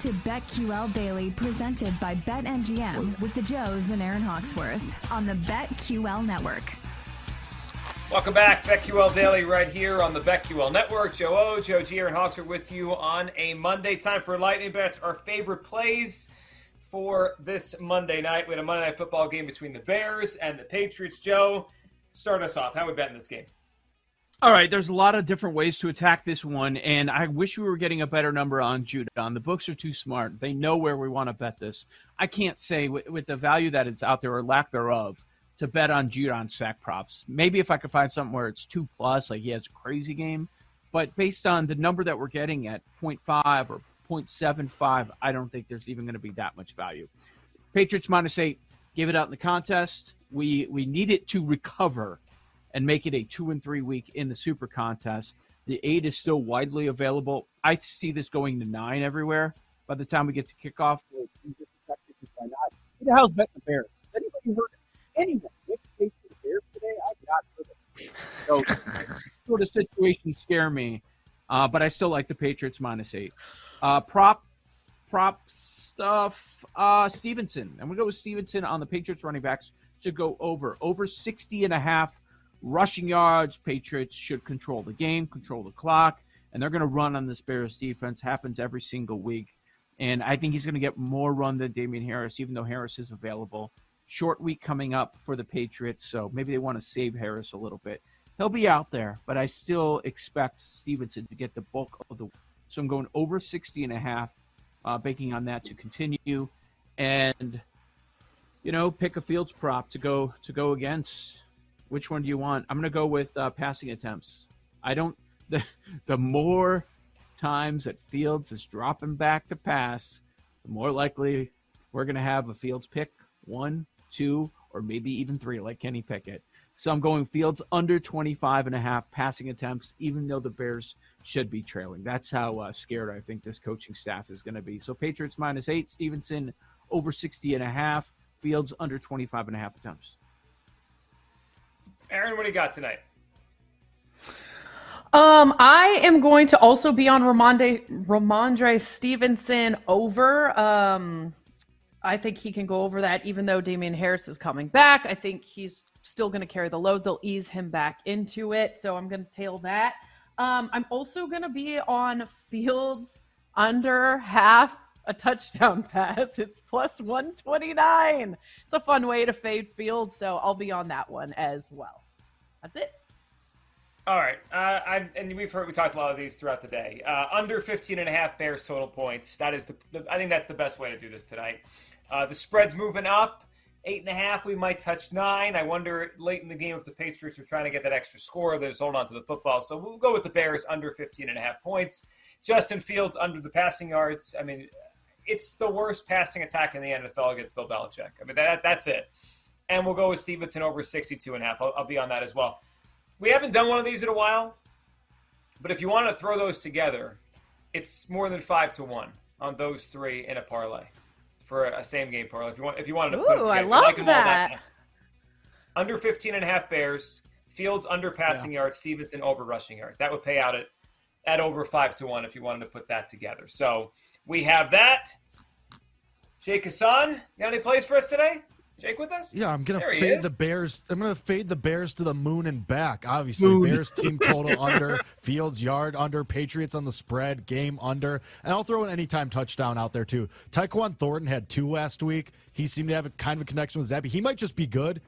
To BetQL Daily, presented by BetMGM with the Joes and Aaron Hawksworth on the BetQL Network. Welcome back, BetQL Daily, right here on the BetQL Network. Joe O, Joe G, Aaron Hawksworth with you on a Monday. Time for Lightning Bets, our favorite plays for this Monday night. We had a Monday Night Football game between the Bears and the Patriots. Joe, start us off. How are we betting this game? All right, there's a lot of different ways to attack this one, and I wish we were getting a better number on Judon. The books are too smart; they know where we want to bet this. I can't say with, with the value that it's out there or lack thereof to bet on Judon sack props. Maybe if I could find something where it's two plus, like he has a crazy game, but based on the number that we're getting at 0.5 or 0.75, I don't think there's even going to be that much value. Patriots minus eight, give it out in the contest. We we need it to recover and make it a two and three week in the super contest. The eight is still widely available. I see this going to nine everywhere by the time we get to kickoff. Who the hell's betting the Bears? Anybody heard anyone with the Bears today? I've not heard it. So, sort of situations scare me, uh, but I still like the Patriots minus eight. Uh, prop prop stuff. Uh, Stevenson. I'm gonna go with Stevenson on the Patriots running backs to go over over 60 and a half rushing yards. Patriots should control the game, control the clock, and they're going to run on this Bears defense. Happens every single week. And I think he's going to get more run than Damien Harris, even though Harris is available. Short week coming up for the Patriots, so maybe they want to save Harris a little bit. He'll be out there, but I still expect Stevenson to get the bulk of the. So I'm going over 60 and a half, uh, banking on that to continue, and you know, pick a Fields prop to go to go against which one do you want? I'm going to go with uh, passing attempts. I don't. The the more times that Fields is dropping back to pass, the more likely we're going to have a Fields pick one, two, or maybe even three, like Kenny Pickett. So I'm going Fields under 25 and a half passing attempts, even though the Bears should be trailing. That's how uh, scared I think this coaching staff is going to be. So Patriots minus eight, Stevenson over 60 and a half, Fields under 25 and a half attempts. Aaron, what do you got tonight? Um, I am going to also be on Rhamondre, Rhamondre Stevenson over. Um, I think he can go over that, even though Damien Harris is coming back. I think he's still going to carry the load. They'll ease him back into it. So I'm going to tail that. Um, I'm also going to be on Fields under half a touchdown pass. It's plus 129. It's a fun way to fade field, so I'll be on that one as well. That's it. All right. Uh, I'm, and we've heard, we talked a lot of these throughout the day. Uh, under 15 and a half Bears total points. That is the, the I think that's the best way to do this tonight. Uh, the spread's moving up. Eight and a half, we might touch nine. I wonder late in the game if the Patriots are trying to get that extra score, they're just holding on to the football. So we'll go with the Bears under 15 and a half points. Justin Fields under the passing yards. I mean, it's the worst passing attack in the NFL against Bill Belichick. I mean, that, that's it. And we'll go with Stevenson over 62 and a half. I'll, I'll be on that as well. We haven't done one of these in a while, but if you want to throw those together, it's more than five to one on those three in a parlay for a same game parlay. If you want, if you wanted to Ooh, put it together, I love like them all that. Under 15 and a half Bears, Fields under passing yards, Stevenson over rushing yards. That would pay out at, at over five to one if you wanted to put that together. So we have that. Jake Hassan, got any plays for us today? Jake with us? Yeah, I'm gonna There fade the Bears. I'm gonna fade the Bears to the moon and back. Obviously, Moon. Bears team total under, Fields yard under, Patriots on the spread, game under, and I'll throw an anytime touchdown out there too. Tyquan Thornton had two last week. He seemed to have a kind of a connection with Zappe. He might just be good.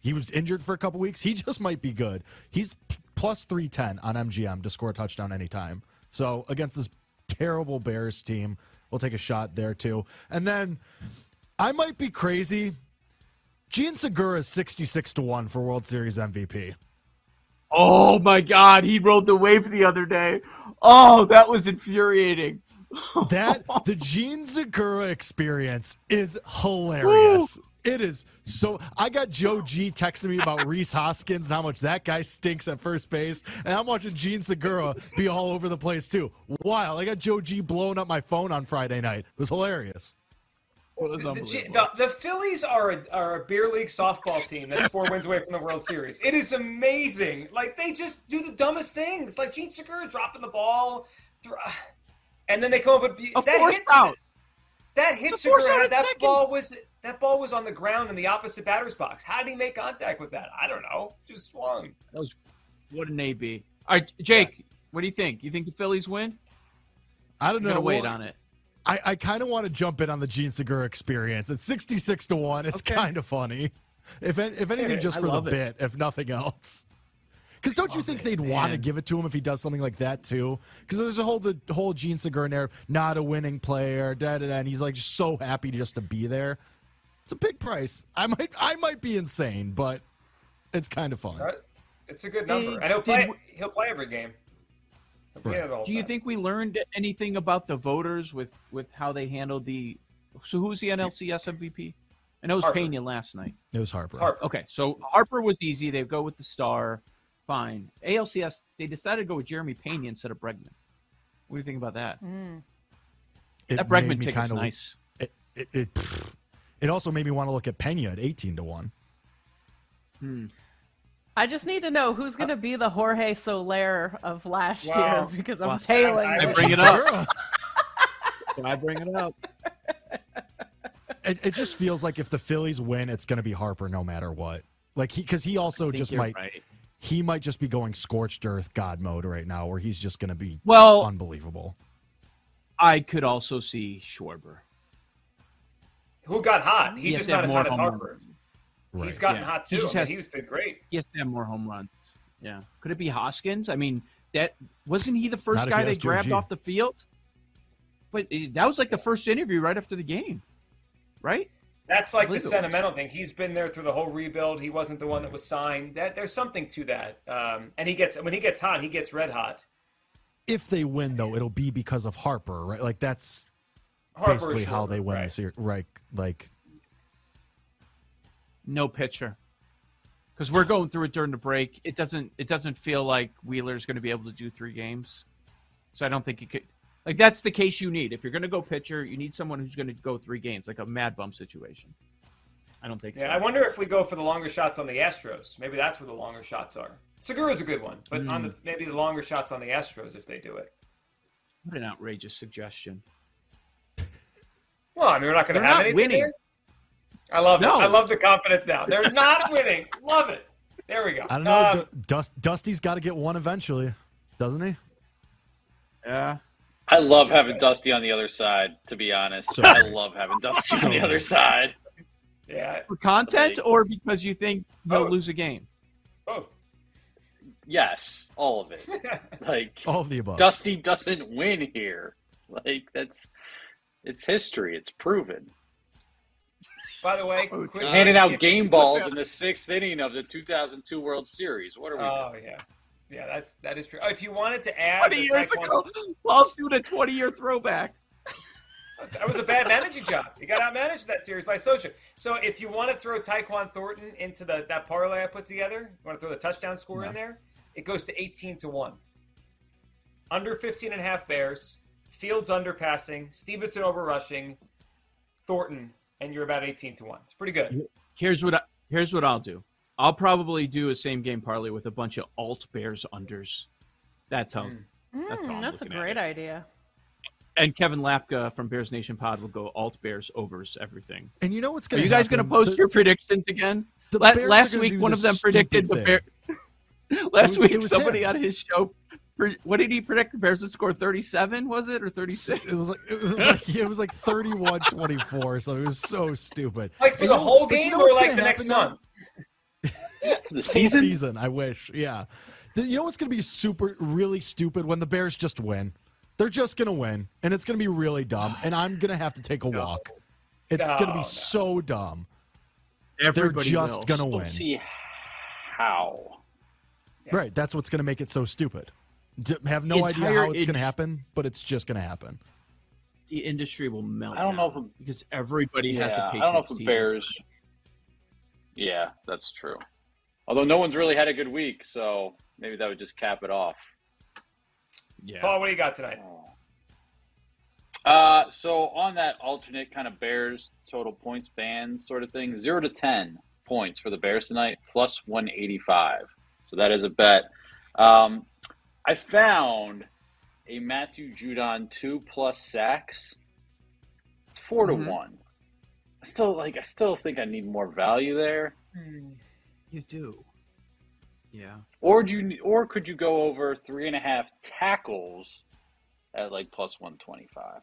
He was injured for a couple weeks. He just might be good. He's p- plus three ten on MGM to score a touchdown anytime. So against this terrible Bears team, we'll take a shot there too. And then I might be crazy. Jean Segura is 66 to 1 for World Series MVP. Oh my God, he rode the wave the other day. Oh, that was infuriating. That the Jean Segura experience is hilarious. It is so. I got Joe G texting me about Rhys Hoskins and how much that guy stinks at first base, and I'm watching Jean Segura be all over the place too. Wild! I got Joe G blowing up my phone on Friday night. It was hilarious. It was The, unbelievable. the, the Phillies are a, are a beer league softball team that's four wins away from the World Series. It is amazing. Like they just do the dumbest things. Like Jean Segura dropping the ball, thr- and then they come up with A that force hit. out. That hit It's a force Segura had, that second. ball was that ball was on the ground in the opposite batter's box. How did he make contact with that? I don't know. Just swung. That was what an AB. All right, Jake, what do you think? You think the Phillies win? I don't I'm know. wait Well, on it. I, I kind of want to jump in on the Jean Segura experience. It's 66 to 1. It's Okay. kind of funny. If, if anything, just for the it. bit, if nothing else. Because don't you think they'd want to give it to him if he does something like that too? Because there's a whole the whole Jean Segura narrative, not a winning player, da da da, and he's like just so happy just to be there. It's a big price. I might I might be insane, but it's kind of fun. It's a good number, and he'll play. He'll play every game. He'll Right. there the Do you time. think we learned anything about the voters with with how they handled the? So who's the NLCS MVP? I know it was Harper. Pena last night. It was Harper. Harper? Okay, so Harper was easy. They go with the star. Fine. ALCS, they decided to go with Jeremy Pena instead of Bregman. What do you think about that? Mm. It that made Bregman me ticket's kinda- nice. It, it, it, it also made me want to look at Pena at 18 to 1. Hmm. I just need to know who's going to be the Jorge Soler of last Wow. year because I'm Well, tailing. I- I it. bring it up. Can I bring it up? it, it just feels like if the Phillies win, it's going to be Harper no matter what. Like he, because he also just might, right. he might just be going scorched earth God mode right now, where he's just going to be Well, unbelievable. I could also see Schwarber. Who got hot? He's He just to have not as hot as Harper. Right. He's gotten Yeah. hot He too. just I mean, has- he's been great. He has to have more home runs. Yeah. Could it be Hoskins? I mean, that wasn't he the first Not guy they grabbed off the field? But eh, that was like the first interview right after the game, right? That's like the believe it was. sentimental thing. He's been there through the whole rebuild. He wasn't the one that was signed. That there's something to that. Um, and he gets when he gets hot, he gets red hot. If they win, though, it'll be because of Harper, right? Like that's Harper basically how they win right. the series, right? Like No pitcher. Because we're going through it during the break. It doesn't it doesn't feel like Wheeler's going to be able to do three games. So I don't think he could like that's the case you need. If you're going to go pitcher, you need someone who's going to go three games, like a mad bum situation. I don't think Yeah, so. I wonder if we go for the longer shots on the Astros. Maybe that's where the longer shots are. Segura's a good one, but on Hmm. the maybe the longer shots on the Astros if they do it. What an outrageous suggestion. Well, I mean, we're not going to They're have not anything winning. there. I love No. it. I love the confidence now. They're not winning. Love it. There we go. I don't know. Um, Dust, Dusty's got to get one eventually, doesn't he? Yeah. I love having Dusty on the other side. To be honest, So I love having Dusty So on the other side. yeah, For content or because you think they'll Both. lose a game? both. Yes, all of it. Like All of the above. Dusty doesn't win here. Like that's it's history. It's proven. By the way, oh, Okay. Handing out game balls in the sixth inning of the 2002 World Series. What are we? Oh yeah, yeah. That's that is true. Oh, if you wanted to add, Twenty years Taekwondo- ago, Paul's doing a twenty-year throwback. That was a bad managing job. You got outmanaged that series by Scioscia. So if you want to throw Tyquan Thornton into the that parlay I put together, you want to throw the touchdown score in there, it goes to 18 to 1. Under 15 and a half Bears, Fields under passing, Stevenson over rushing, Thornton, and you're about 18 to 1. It's pretty good. Here's what I, here's what I'll do. I'll probably do a same game parlay with a bunch of alt Bears unders. That's how. That's how Mm, I'm that's a great idea. and Kevin Lapka from Bears Nation Pod will go alt Bears overs everything. And you know what's going to Be you guys going to post the, your predictions again? La- last week, one the of them predicted the stupid Bear. last was- week, somebody him. on his show. Pre- What did he predict? The Bears would score thirty-seven, was it, or thirty-six? It was like it was like it was like 31-24, so it was so stupid. Like for And the you know- whole but you game know or like the next happen now? month? The season? season, I wish. Yeah. The- you know what's going to be super, really stupid when the Bears just win? They're just going to win, and it's going to be really dumb, and I'm going to have to take a walk. It's going to be no. so dumb. Everybody They're just will. going to Don't win. see how. Right. That's what's going to make it so stupid. D- have no idea how it's going to happen, but it's just going to happen. The industry will melt. I don't know down if- because everybody Yeah, has a I Patriots don't know if the t-shirt. Bears. Yeah, that's true. Although no one's really had a good week, so maybe that would just cap it off. Yeah. Paul, what do you got tonight? Uh, so on that alternate kind of Bears total points band sort of thing, zero to ten points for the Bears tonight, plus one eighty five. So that is a bet. Um, I found a Matthew Judon two plus sacks. It's 4 Mhm. to mm-hmm. one. I still like. I still think I need more value there. Mm, you do. Yeah. Or do you? Or could you go over three and a half tackles at like plus one twenty five?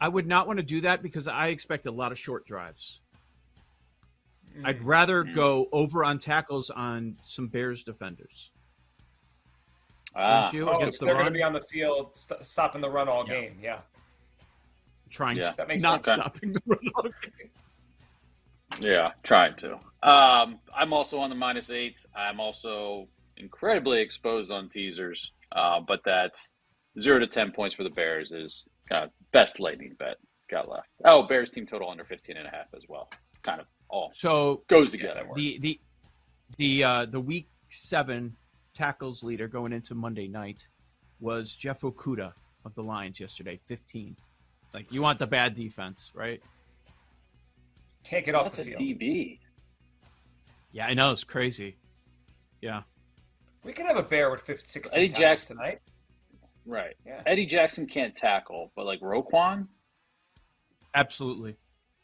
I would not want to do that because I expect a lot of short drives. I'd mm, rather mm. go over on tackles on some Bears defenders. Ah, you? Oh, Against the they're going to be on the field st- stopping the run all Yeah. game. Yeah. trying Yeah. to That makes not sense. stopping the run. all game. Yeah, trying to. Um, I'm also on the minus eight. I'm also incredibly exposed on teasers, uh, but that zero to ten points for the Bears is kind of best lightning bet got left. Oh, Bears team total under 15 and a half as well. Kind of all So goes together. the the the uh, the week seven tackles leader going into Monday night was Jeff Okudah of the Lions yesterday, fifteen. Like you want the bad defense, right? Can't get off That's the a field. DB. Yeah, I know it's crazy. Yeah, We could have a bear with 50, 16 Eddie Jackson. tonight. Right. Yeah. Eddie Jackson can't tackle, but like Roquan, absolutely.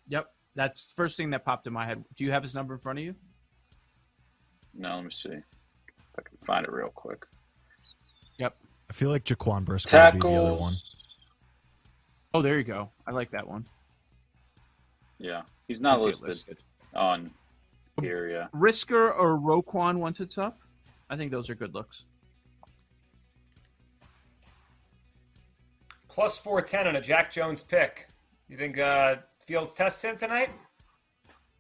Yep, that's the first thing that popped in my head. Do you have his number in front of you? no. Let me see if I can find it real quick. Yep. I feel like Jaquan Brisker would be the other one. Oh, there you go. I like that one. Yeah, he's not Let's listed, on here. Yeah. Brisker or Roquan once it's up. I think those are good looks. Plus 410 on a Jack Jones pick. You think uh, Fields tests him tonight?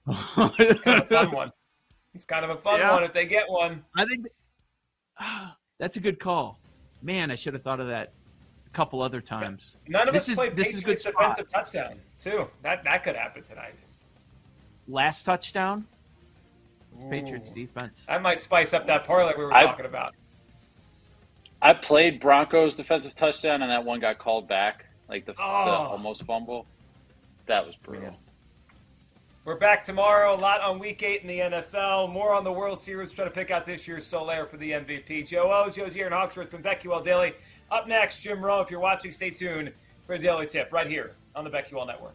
Kind of a fun one. It's kind of a fun Yeah. one if they get one. I think that's a good call. Man, I should have thought of that a couple other times. None of This us is- played this is Patriots good spot. defensive touchdown, too. That that could happen tonight. Last touchdown, Patriots defense. That might spice up that parlay we were I- talking about. I played Broncos defensive touchdown, and that one got called back, like the, the Oh. almost fumble. That was brutal. We're back tomorrow. A lot on week eight in the NFL. More on the World Series. Trying to pick out this year's Soler for the MVP. Joe O, Joe G, and Hawksworth. It's been BetQL Daily. Up next, Jim Rowe. If you're watching, stay tuned for a daily tip right here on the BetQL Network.